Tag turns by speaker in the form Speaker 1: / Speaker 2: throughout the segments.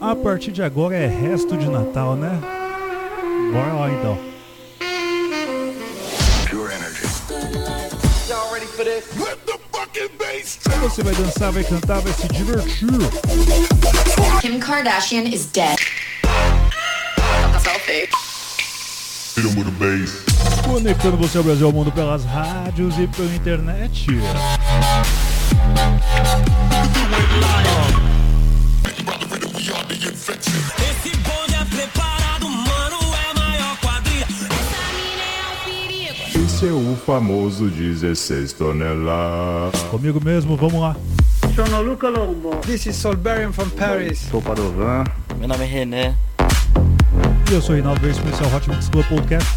Speaker 1: A partir de agora é resto de Natal, né? Bora lá então.
Speaker 2: Pure energy.
Speaker 3: Y'all ready for this?
Speaker 2: Let the fucking bass
Speaker 1: Você vai dançar, vai cantar, vai se divertir.
Speaker 4: Kim Kardashian is dead. Selfie.
Speaker 1: Conectando você ao Brasil ao mundo pelas rádios e pela internet.
Speaker 5: É
Speaker 6: o famoso 16 toneladas.
Speaker 1: Comigo mesmo, vamos lá.
Speaker 7: Sono Luca Lombo. This is Solberian from Paris.
Speaker 8: Sou Padovan.
Speaker 9: Meu nome é René.
Speaker 1: E eu sou o Reinaldo Verde, especial Hot Mix Club Podcast.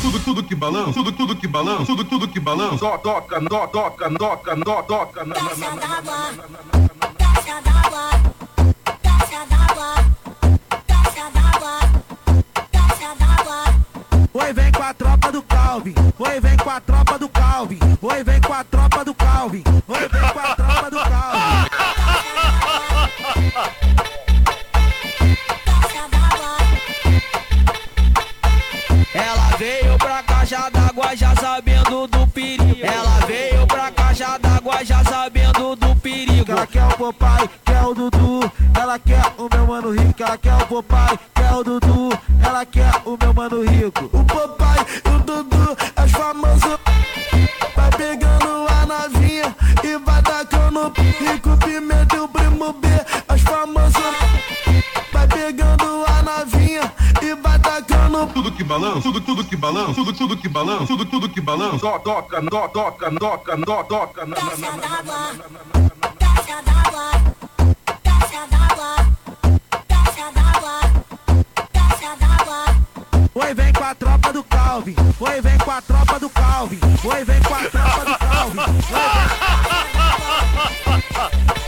Speaker 6: Tudo, tudo que balança, tudo, tudo que balança, tudo, tudo que balança. Toca, toca, toca, toca, toca, toca, toca, na, na, na, na, na, na, na.
Speaker 5: Oi, vem com a tropa do Calvin. Oi, vem com a tropa do Calvin. Oi, vem com a tropa do Calvin. Oi, vem com a tropa do Calvin. Ela veio pra caixa d'água já sabendo do perigo. Ela veio pra caixa d'água já sabendo do perigo. Ela quer o papai, quer o Dudu. Ela quer o meu mano rico. Ela quer o papai, quer o Dudu. Ela quer o meu mano rico.
Speaker 6: balança, tudo, tudo que balança, tudo, tudo que balança. Toca, toca, toca, toca, toca, toca. Tasca d'água, tasca d'água, tasca d'água, tasca d'água, tasca d'água.
Speaker 5: Oi, vem com a tropa do Calvin. Oi, vem com a tropa do Calvin. Oi, vem com a tropa do Calvin. Oi, vem...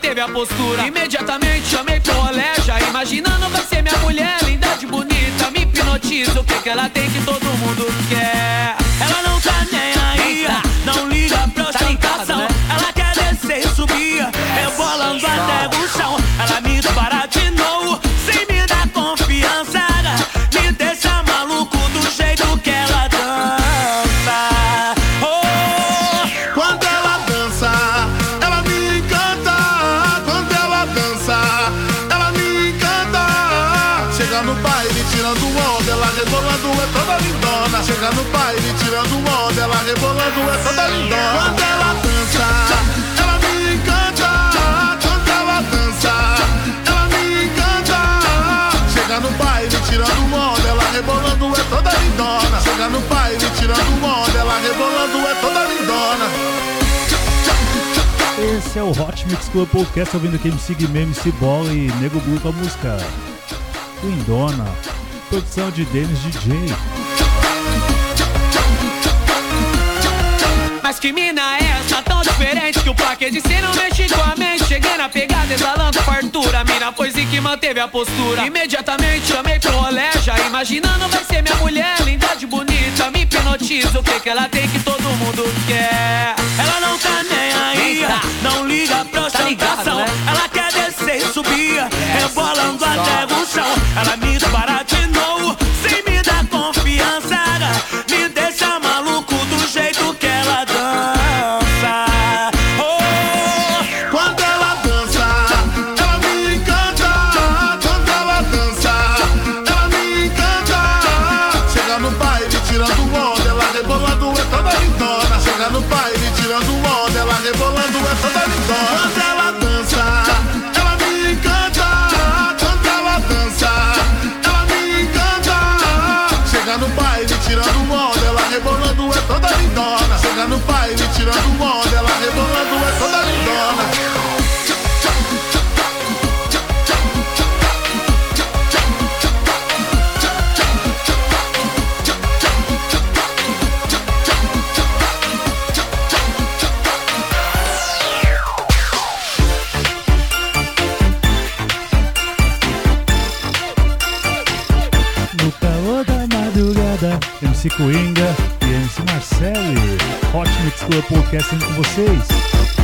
Speaker 10: manteve a postura. Imediatamente chamei pro olé imaginando vai ser minha mulher Linda de bonita, me hipnotiza O que que ela tem que todo mundo quer? Ela não tá nem aí Não liga pra tá ostentação? Ela quer descer e subir Rebolando até o chão. Ela me
Speaker 11: Esse é o Hot Mix Club Podcast ouvindo aqui MC mesmo se Bola e Nego Blue com a música Lindona, produção de Dennis DJ.
Speaker 10: Mas que mina é essa tão diferente que o plaque de não mexe com a mente? Cheguei na pegada exalando fartura, mina foi sim que manteve a postura. Imediatamente chamei pro rolé, já imaginando vai ser minha mulher, linda de bonita, me hipnotiza, o que que ela tem que todo mundo quer? Ela não tá nem aí.
Speaker 12: 啊 tirando onda, ela rebolando é toda lindona.
Speaker 11: MC Coringa Cultura Podcast com vocês.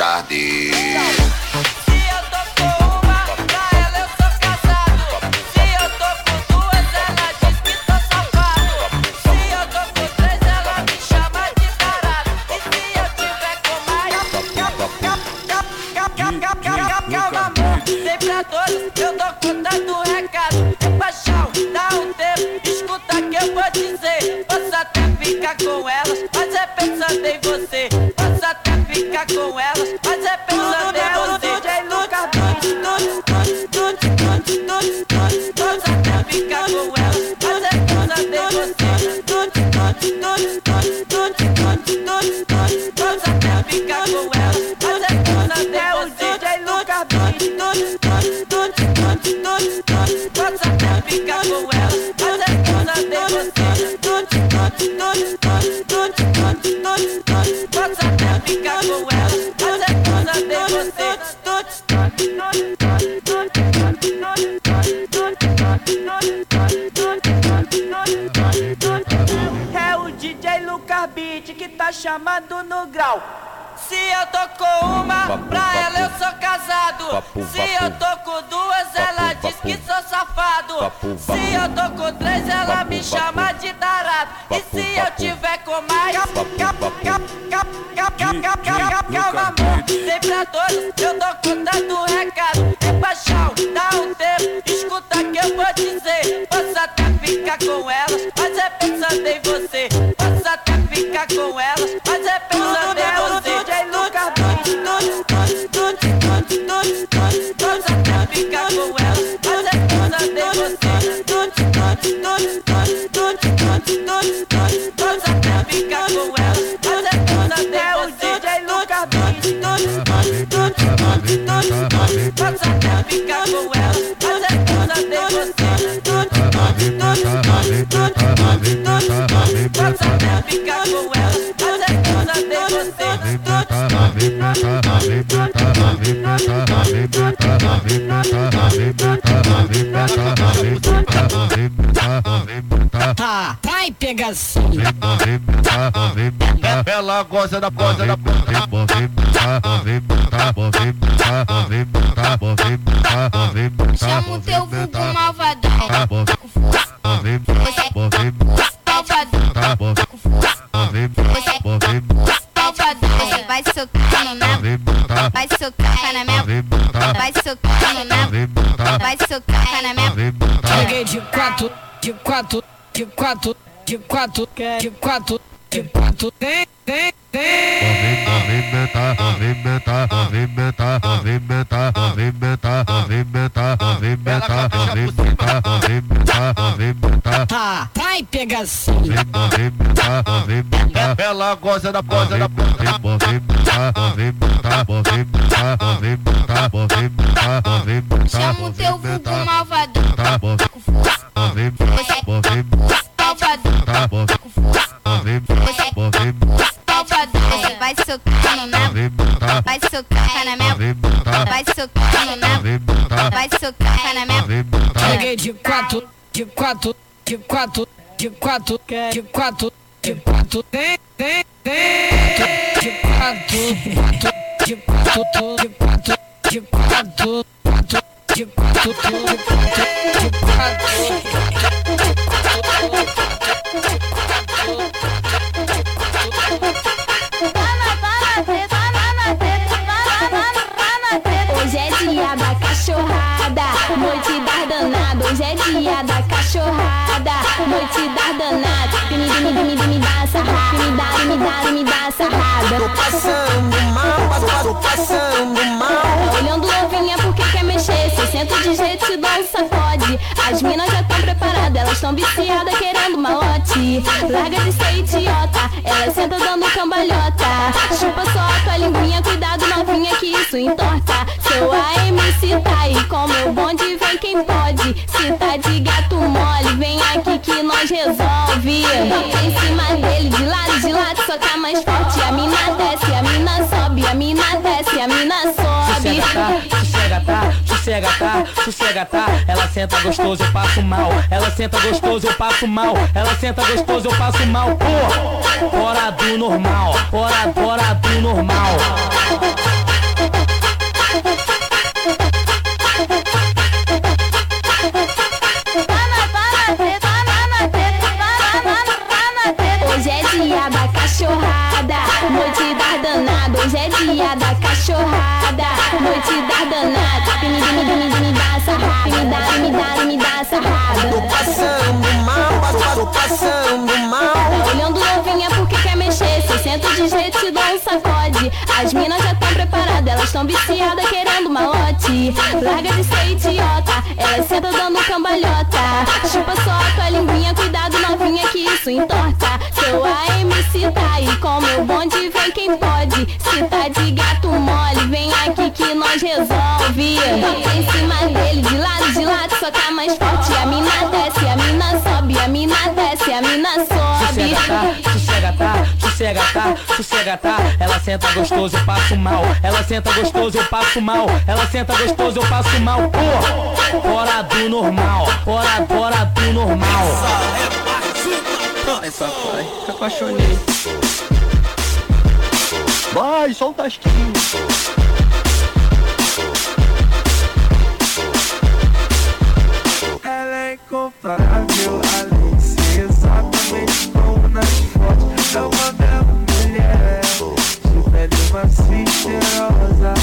Speaker 13: deixar. dizer, posso até ficar com elas, mas é pensando em você. Posso até ficar com elas, mas é pensando em você. Posso até ficar com elas, mas é pensando em você. Posso até ficar com elas, mas é pensando em você. Posso até ficar com elas.
Speaker 14: Vai pegação.
Speaker 15: Ela gosta da gosta da
Speaker 16: Chama o teu vai socar na minha.
Speaker 14: Joguei de quatro, de quatro, de quatro, de quatro, de quatro, de quatro. Vem, vem, vem. Movimentar, movimentar, movimentar, movimentar, movimentar, movimentar, movimentar, movimentar, movimentar, movimentar. Tá, vai pegação. Movimentar, movimentar.
Speaker 15: Ela goza da goza da.
Speaker 16: Movimentar, movimentar, movimentar, movimentar. Chama o teu vulgo malvado. Tá socando na bunda, vai socando na minha bunda, vai socando na bunda, vai socando na minha
Speaker 14: de quatro, de quatro, de quatro, de quatro, de quatro, de quatro, de quatro, vem, vem, vem. De quatro, de quatro, de quatro, de quatro, de quatro.
Speaker 16: Hoje é dia da cachorrada, noite da danada. Hoje é dia da cachorrada, noite da danada. Me, me, me, me, me dá sarrada, me dá, me dá, me dá sarrada. Tô passando mal, tô passando mal. As minas já estão preparadas, elas estão viciadas querendo malote. Larga de ser idiota, ela senta dando cambalhota. Chupa só a tua linguinha, cuidado novinha que isso entorta. Seu AMC tá aí, é bom bonde vem quem pode. Se tá de gato mole, vem aqui que nós resolve. Em cima dele, de lado, de lado, só tá mais forte. A mina desce, a mina sobe, a mina desce, a mina tá? sobe.
Speaker 17: Sossega, tá? Sossega, tá? Sossega tá. Ela senta gostoso, eu passo mal. Ela senta gostoso, eu passo mal. Ela senta gostoso, eu passo mal. Pô, fora do normal, fora, fora do normal.
Speaker 16: Dia da cachorrada, noite dar danada. Me, me, me, me, me dá sarrada, me dá, me dá, me dá sarrada. Tô passando mal, tô passando mal. Olhando novinha senta de jeito, te dá um sacode. As minas já tão preparadas, elas tão viciadas querendo malote. Larga de ser idiota, ela senta dando cambalhota. Chupa só a tua linguinha, cuidado novinha que isso entorta. Seu AMC tá aí com meu bonde, vem quem pode. Se tá de gato mole, vem aqui que nós resolve. Em cima dele, de lado, de lado, soca mais forte. A mina desce, a mina sobe, a mina desce, a mina sobe.
Speaker 17: Sossega tá, sossega tá, sossega tá. Ela senta gostoso, eu passo mal. Ela senta gostoso, eu passo mal. Ela senta gostoso, eu passo mal. Pô, fora do normal, fora, fora do normal.
Speaker 18: Ai, papai, apaixonei. Vai, solta as tasquinho.
Speaker 19: É incomparável, além de exatamente como nas fotos. É uma bela mulher, de pele macia e cheirosa.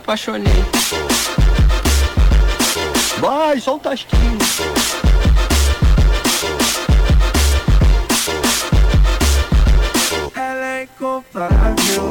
Speaker 18: Apaixonei. Vai, solta as tasquinho.
Speaker 19: Ela é incomparável,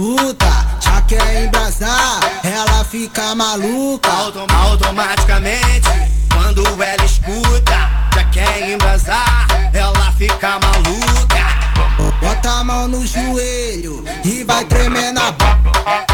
Speaker 20: escuta, já quer embrasar Ela fica maluca
Speaker 21: Automaticamente, quando ela escuta, já quer embrasar, ela fica maluca.
Speaker 20: Bota a mão no joelho e vai tremer na boca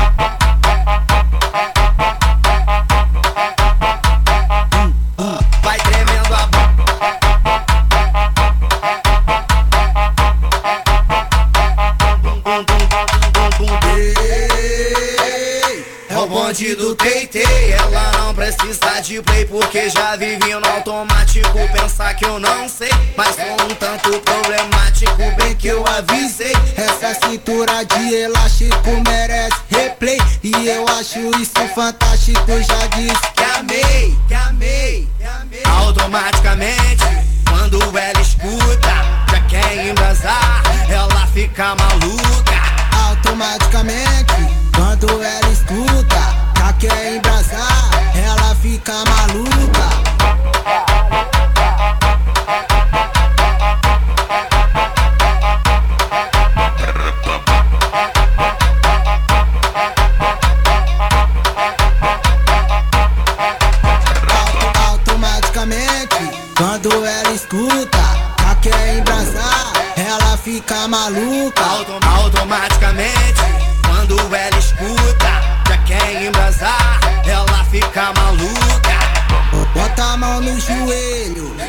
Speaker 21: de play porque já vive no automático. Pensar que eu não sei, mas sou um tanto problemático. Bem que eu avisei.
Speaker 20: Essa cintura de elástico merece replay E eu acho isso fantástico, já disse
Speaker 21: que amei, que amei, que amei. Automaticamente, quando ela escuta, já quer embrasar, ela fica maluca.
Speaker 20: Automaticamente, quando ela escuta, já quer embrasar Yeah.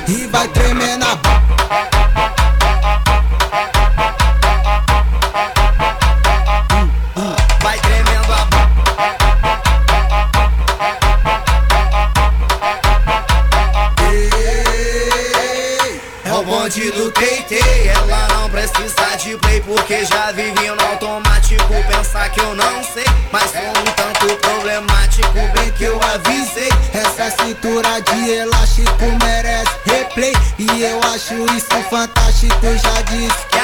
Speaker 20: E vai tremer na
Speaker 21: bonde do TT, ela não precisa de play porque já vive no automático. Pensar que eu não sei, mas sou um tanto problemático. Bem que eu avisei.
Speaker 20: Essa cintura de elástico fantástico, já disse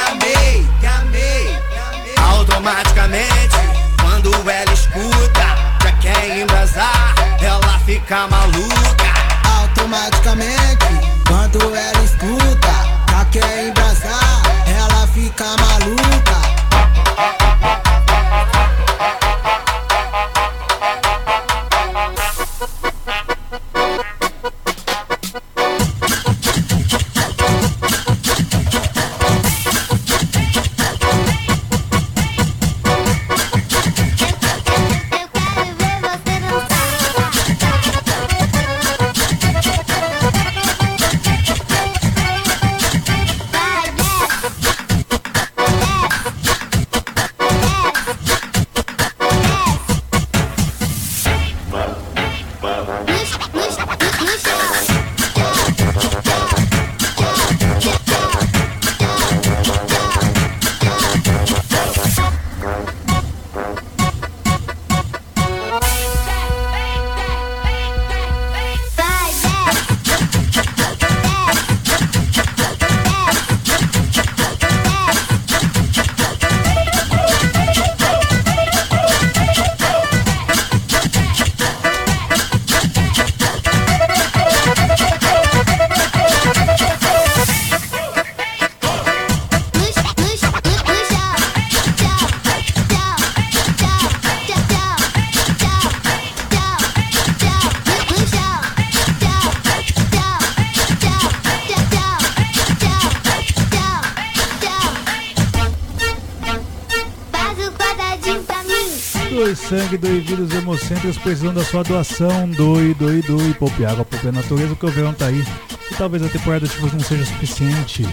Speaker 1: sangue, doe vírus hemocentros precisando da sua doação. Doe, doe, doe. Poupe água, poupe a natureza, que o verão tá aí. E talvez a temporada de chuvas não seja suficiente.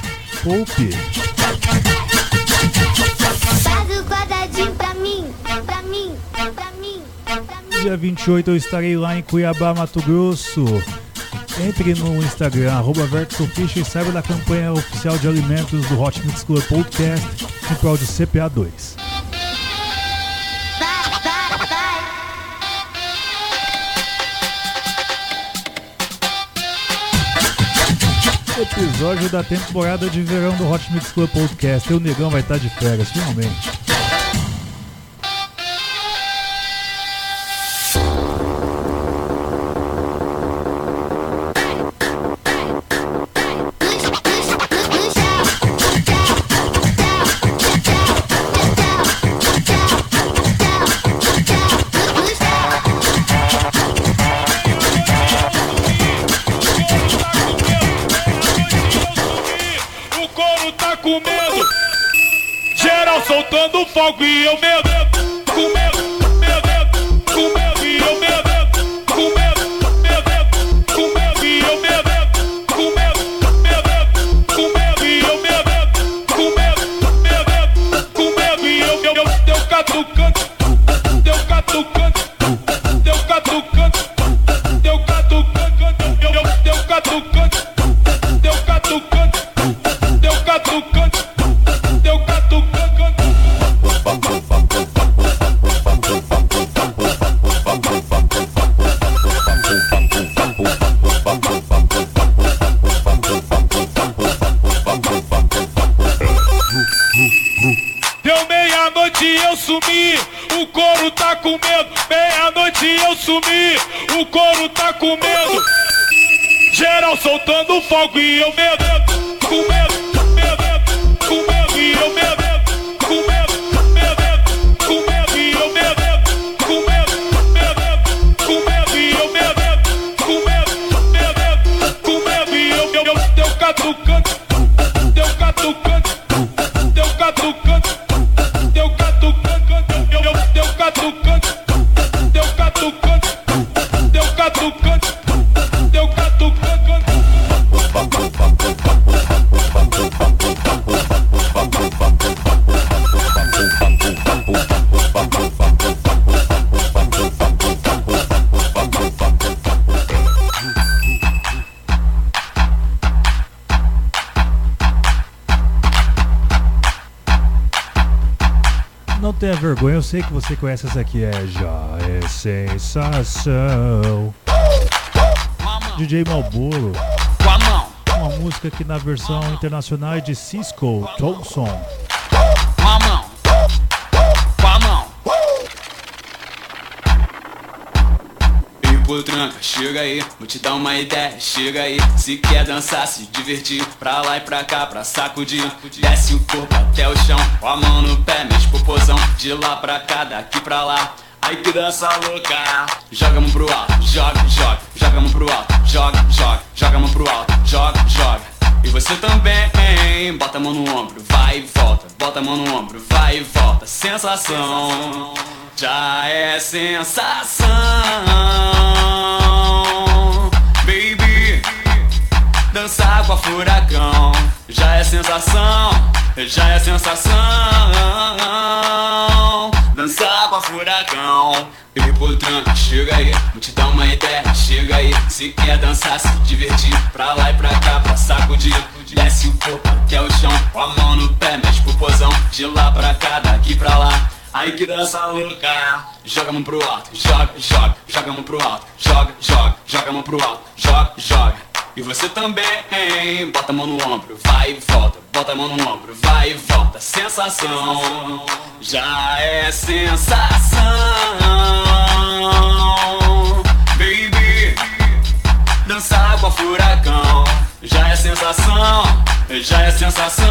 Speaker 1: Poupe.
Speaker 16: Faz o quadradinho pra mim, pra mim, pra mim, pra mim.
Speaker 1: Dia 28 eu estarei lá em Cuiabá, Mato Grosso. Entre no Instagram, arroba VertusOfficial e saiba da campanha oficial de alimentos do Hot Mix Club Podcast em prol de CPA2. Episódio da temporada de verão do Hot Mix Club Podcast. E o Negão vai estar de férias, finalmente.
Speaker 22: O couro tá com medo. Geral soltando fogo e eu medo. Com medo,
Speaker 1: Não tenha vergonha, eu sei que você conhece essa aqui, é Já é Sensação. DJ Malboro. Uma música que na versão internacional é de Cisco Thompson.
Speaker 23: E por tranca, chega aí, vou te dar uma ideia, chega aí. Se quer dançar, se divertir, pra lá e pra cá, pra sacudir. Desce o corpo até o chão, com a mão no pé, mexe popozão. De lá pra cá, daqui pra lá. Aí que dança louca, joga a mão pro alto, joga, joga, joga a mão pro alto, joga, joga, joga a mão pro alto, joga, joga. E você também, bota a mão no ombro, vai e volta, bota a mão no ombro, vai e volta. Sensação, já é sensação, baby. Dançar com a furacão, já é sensação, já é sensação. Dançar com a furacão. Tranca, chega aí, vou te dar uma ideia, chega aí. Se quer dançar, se divertir, pra lá e pra cá, pra sacudir. Desce o corpo até o chão, com a mão no pé, mexe pro pozão. De lá pra cá, daqui pra lá. Aí que dança louca, joga a mão pro alto, joga, joga, joga a mão pro alto, joga, joga, joga a mão pro alto, joga, joga. E você também, bota a mão no ombro, vai e volta, bota a mão no ombro, vai e volta. Sensação, já é sensação, baby. Dançar com a furacão, já é sensação, já é sensação.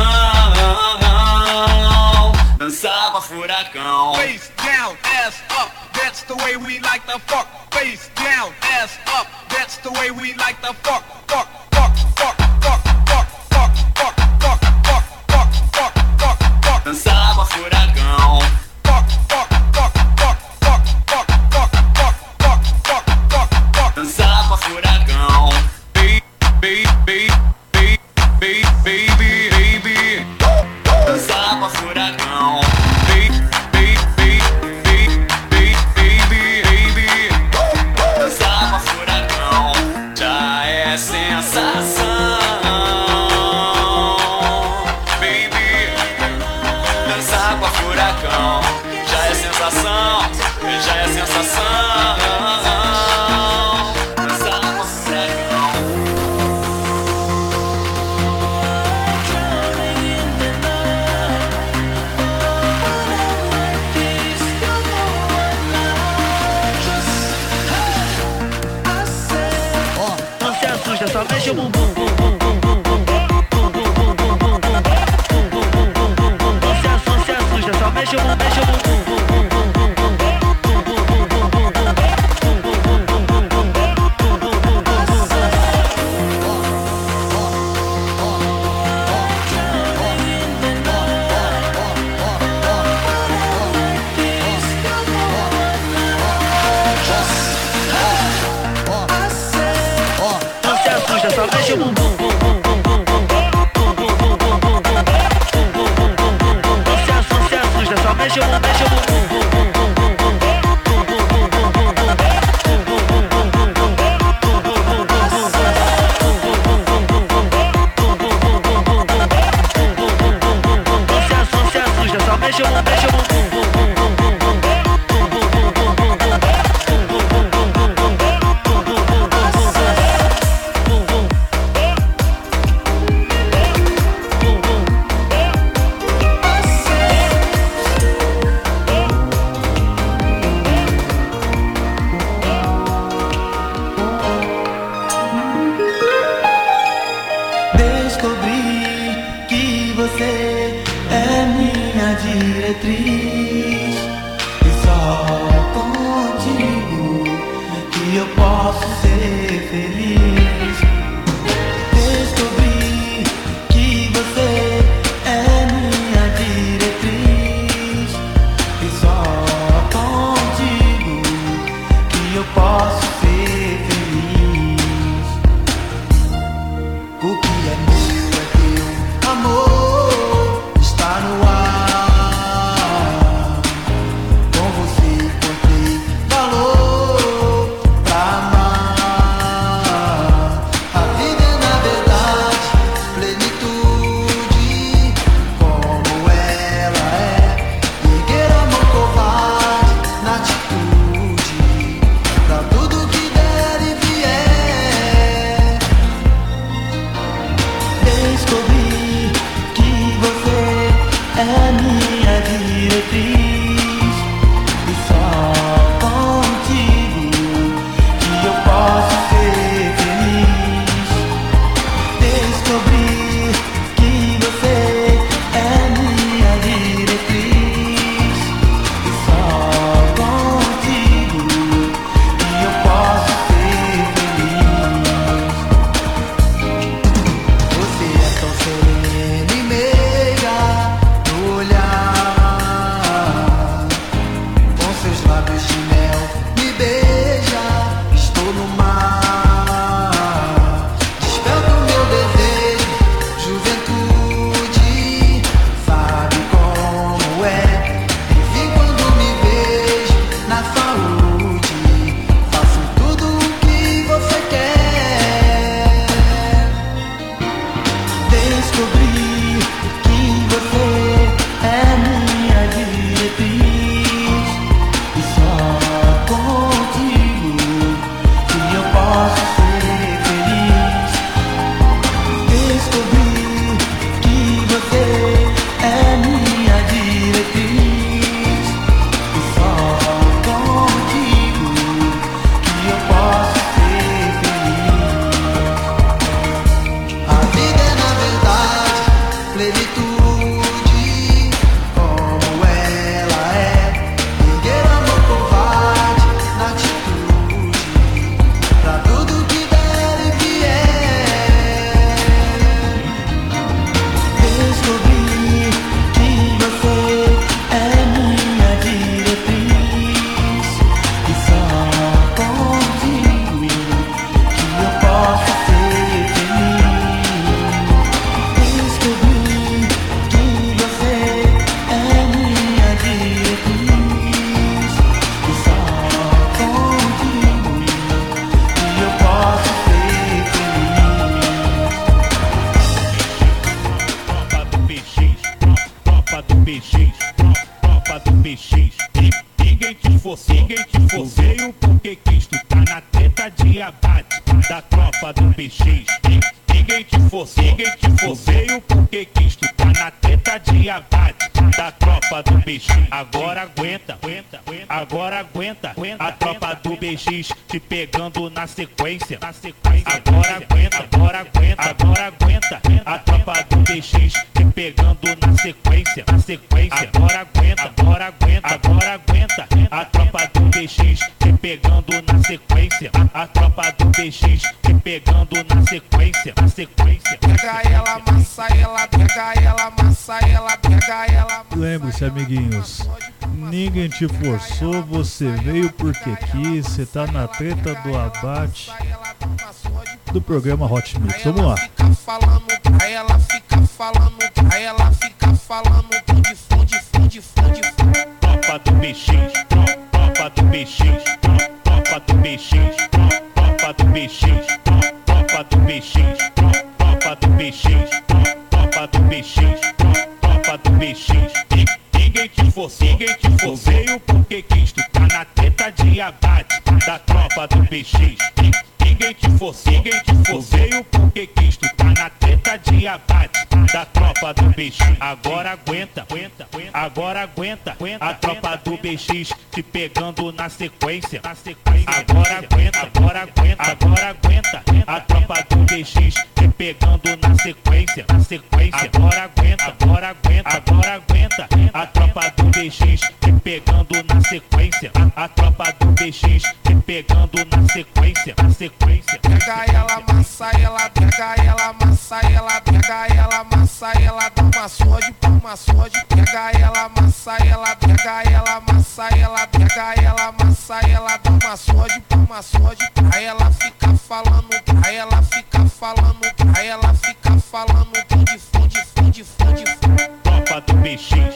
Speaker 23: Dançar furacão.
Speaker 24: Face down, ass up, that's the way we like to fuck. Face down, ass up, that's the way we like to fuck. Fuck, fuck, fuck, fuck, fuck, fuck, fuck, fuck, fuck, fuck, fuck, fuck, fuck.
Speaker 23: Dançar com a furacão.
Speaker 17: Bumbum, mexe o
Speaker 22: ninguém te forçou,
Speaker 1: você veio porque quis, você tá na treta do abate do programa Hot Mix. Vamos lá.
Speaker 22: BX. Ni- Ninguém te forçou, ninguém te forçou. Porque quis, tu tá na treta de abate da tropa do BX. Agora aguenta, agora aguenta. A tropa do BX te pegando na sequência. Agora aguenta, agora aguenta, agora aguenta. A tropa do BX te pegando. Na sequência. Agora aguenta, agora aguenta, agora aguenta. A tropa te pegando na sequência. A tropa do BX te pegando na sequência. Na sequência.
Speaker 25: Pega ela, amassa ela, pega ela, amassa ela, pega ela, amassa ela, dá uma surra de pau, uma surra de pega ela, amassa ela, pega ela, amassa ela, pega ela, amassa ela, dá uma surra de pau, uma surra de pra ela fica falando, pra ela fica falando, pra ela fica falando, funde, funde, funde, funde, funde.
Speaker 22: Tropa do BX,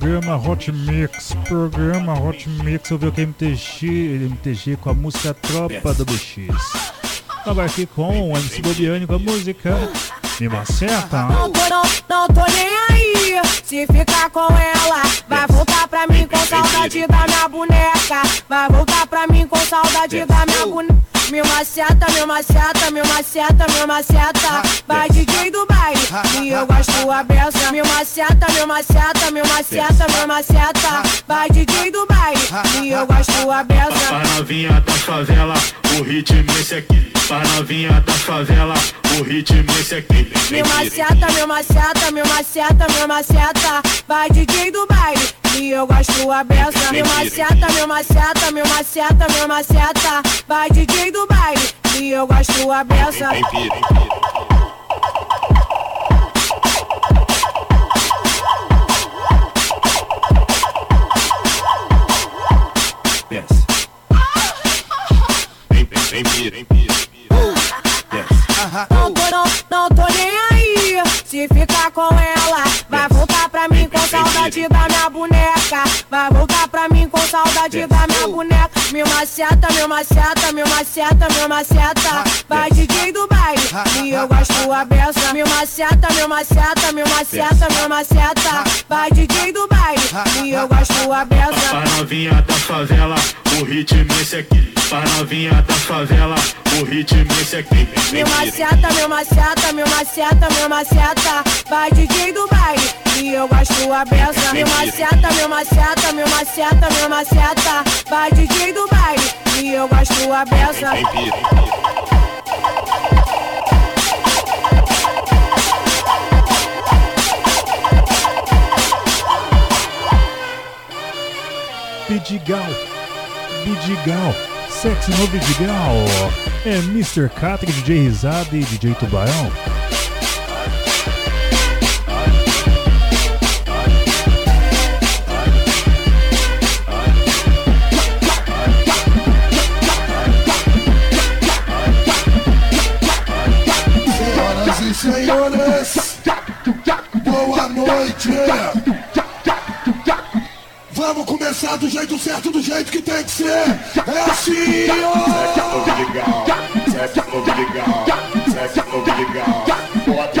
Speaker 1: Programa Hot Mix, programa Hot Mix, ouviu que MTG, MTG com a música Tropa do BX. Tava aqui com o MC Bobiane com a música Me Maceta.
Speaker 26: Não tô, não, não tô nem aí. Se ficar com ela, vai voltar pra mim com saudade da minha boneca. Vai voltar pra mim com saudade da minha boneca. Meu maceta, meu maceta, meu maceta, meu maceta. Vai DJ do baile e eu gosto a beça. Meu maceta, meu maceta, meu maceta, meu maceta. Vai DJ do baile e eu gosto a beça.
Speaker 22: Pra novinha da favela, o ritmo esse aqui. Pra novinha da favela, o ritmo esse aqui.
Speaker 26: Meu maceta, meu maceta, meu maceta, meu maceta. Vai DJ do baile e eu gosto a beça. Meu maceta, meu maceta, meu maceta, meu maceta. Vai DJ do baile e eu gosto a beça. Não tô, não, não tô nem aí. Se ficar com ela, vai voltar pra mim com saudade da minha boneca. Vai voltar pra mim com saudade da minha boneca. Meu maceta, meu maceta, meu maceta, meu maceta. Vai DJ do baile e eu gosto a beça. Meu maceta, meu maceta, meu maceta, meu maceta. Vai DJ do baile e eu gosto a beça.
Speaker 22: Pra novinha da favela, o ritmo esse aqui. Pra novinha da favela, o ritmo esse aqui.
Speaker 26: Meu maceta, meu maceta, meu maceta, meu maceta. Vai DJ do baile e eu gosto a beça. Meu maceta, meu maceta, meu maceta, meu maceta. Vai DJ do baile e eu gosto a beça.
Speaker 1: Bidigal, Bidigal, sexy no Bidigal. É Mr. Catra, DJ Risada e DJ Tubarão.
Speaker 2: Senhores, boa noite. Vamos começar do jeito certo, do jeito que tem que ser. É assim, ó.
Speaker 27: diamante,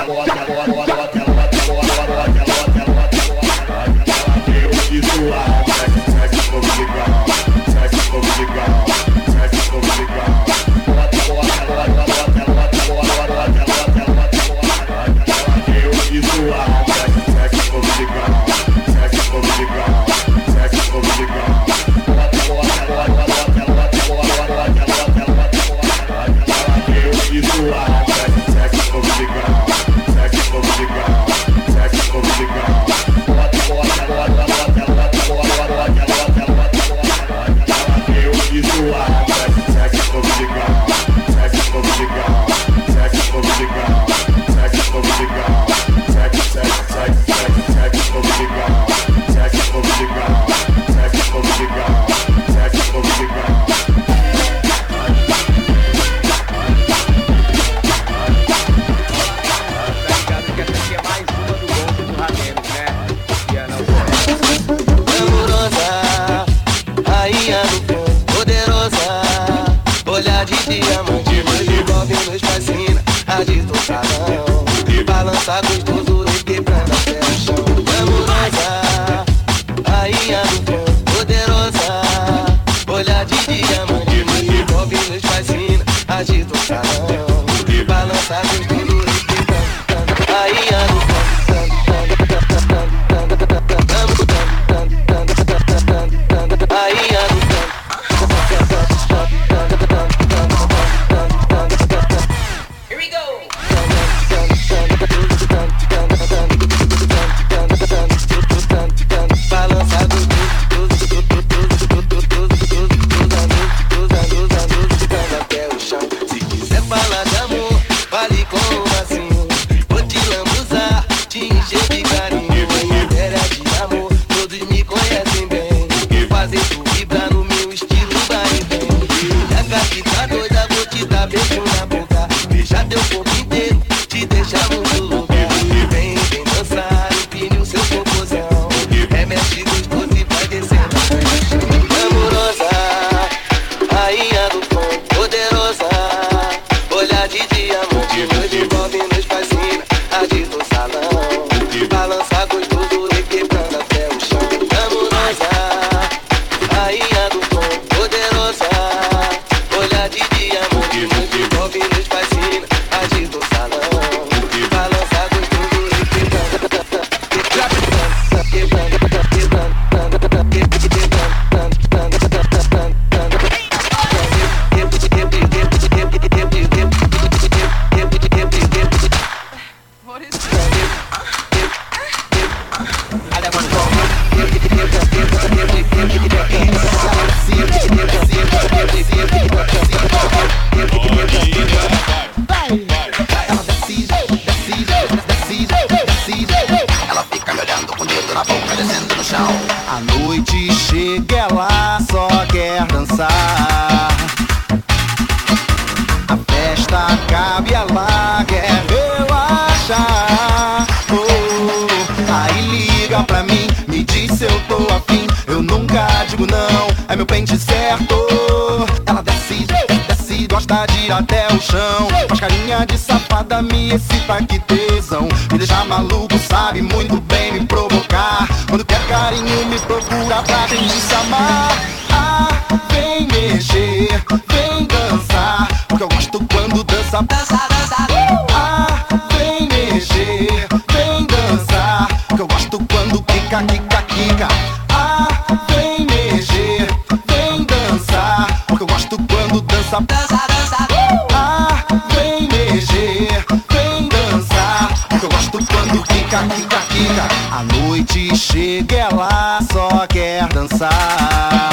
Speaker 21: pente certo. Ela desce, desce, gosta de ir até o chão. Faz carinha de safada, me excita que tesão. Me deixa maluco, sabe muito bem me provocar. Quando quer carinho, me procura pra gente se amar. Ah, vem mexer, vem dançar. Porque eu gosto quando dança, dança, dança. Ah, dança, dança, dança. Ah, vem mexer, vem dançar. Eu gosto quando quica, quica, quica. A noite chega, ela só quer dançar.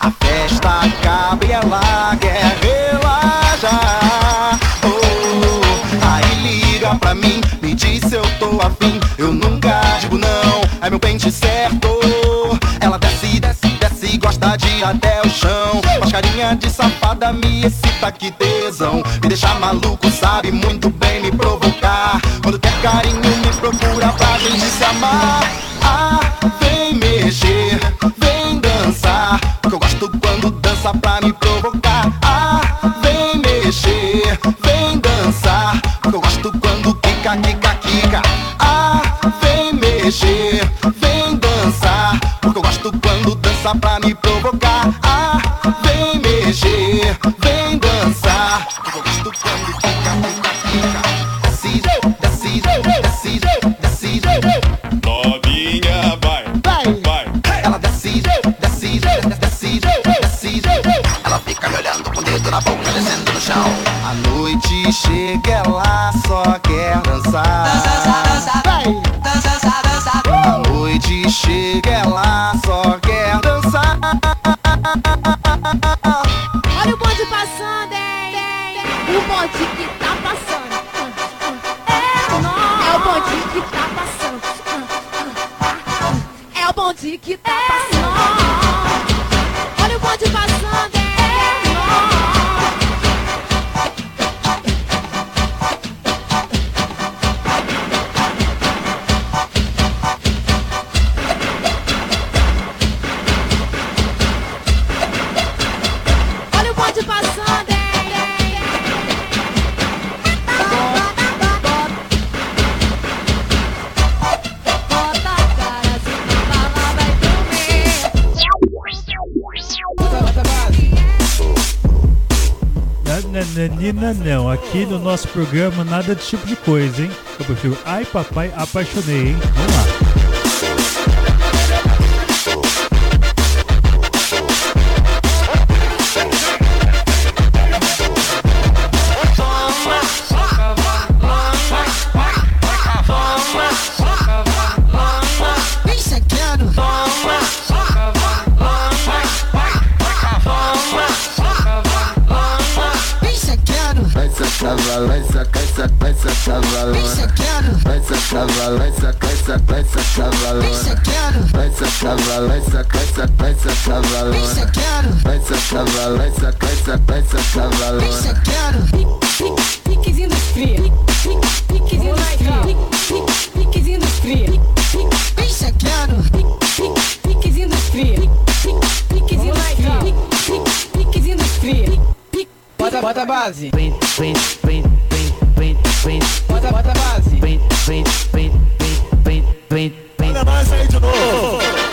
Speaker 21: A festa acaba e ela quer relaxar. Oh, aí liga pra mim, me diz se eu tô afim. Eu nunca digo não, é meu pente certo. Ela desce, desce, desce, gosta de ir até o chão. De safada, me excita que tesão. Me deixa maluco, sabe muito bem me provocar. Quando quer carinho, me procura pra gente se amar. Ah, vem mexer, vem dançar. Porque eu gosto quando dança pra me provocar. Ah, vem mexer, vem dançar. Porque eu gosto quando quica, quica, quica. Ah, vem mexer, vem dançar. Porque eu gosto quando dança pra me provocar.
Speaker 1: Aqui no nosso programa nada desse tipo de coisa, hein? Eu prefiro Ai Papai Apaixonei, hein? Vamos lá.
Speaker 28: Sacar, vai sacar, sacar,
Speaker 25: chegando.
Speaker 28: Vai sacar, vai sacar, sacar,
Speaker 25: chegando.
Speaker 28: Vai sacar, vai sacar, sacar,
Speaker 25: chegando.
Speaker 28: Vai sacar, vai sacar, sacar, vai sacar valona.
Speaker 25: chegando. Piquezinho dos fria. Piquezinho dos fria. Piquezinho
Speaker 9: Bota, bota a base. Vem, vem, vem, vem, vem, vem. Bota, bota a base. Vem, vem, vem, vem, vem, vem, vem.
Speaker 29: Olha mais aí de novo.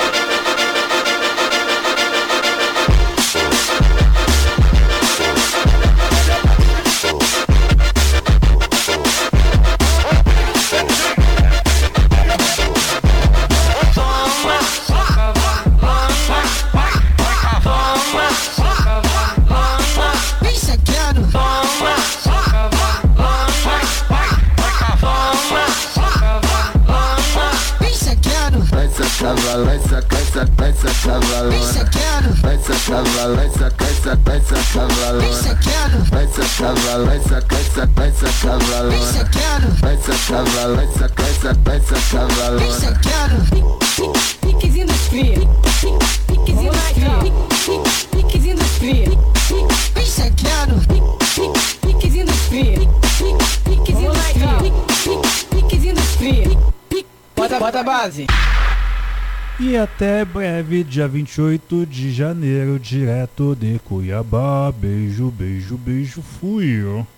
Speaker 28: Vai sacar, sacar, sacar valona.
Speaker 25: chegando.
Speaker 28: Vai sacar, vai sacar, sacar, vai sacar valona.
Speaker 25: chegando.
Speaker 28: Vai sacar, vai sacar, sacar, vai sacar valona.
Speaker 25: chegando. Piquezinho dos fria. Piquezinho dos fria. Piquezinho dos fria. Vem chegando. Piquezinho dos fria. Piquezinho dos fria. Piquezinho dos fria.
Speaker 9: Bota, bota a base.
Speaker 1: E até breve, dia 28 de janeiro, direto de Cuiabá. Beijo, beijo, beijo, fui.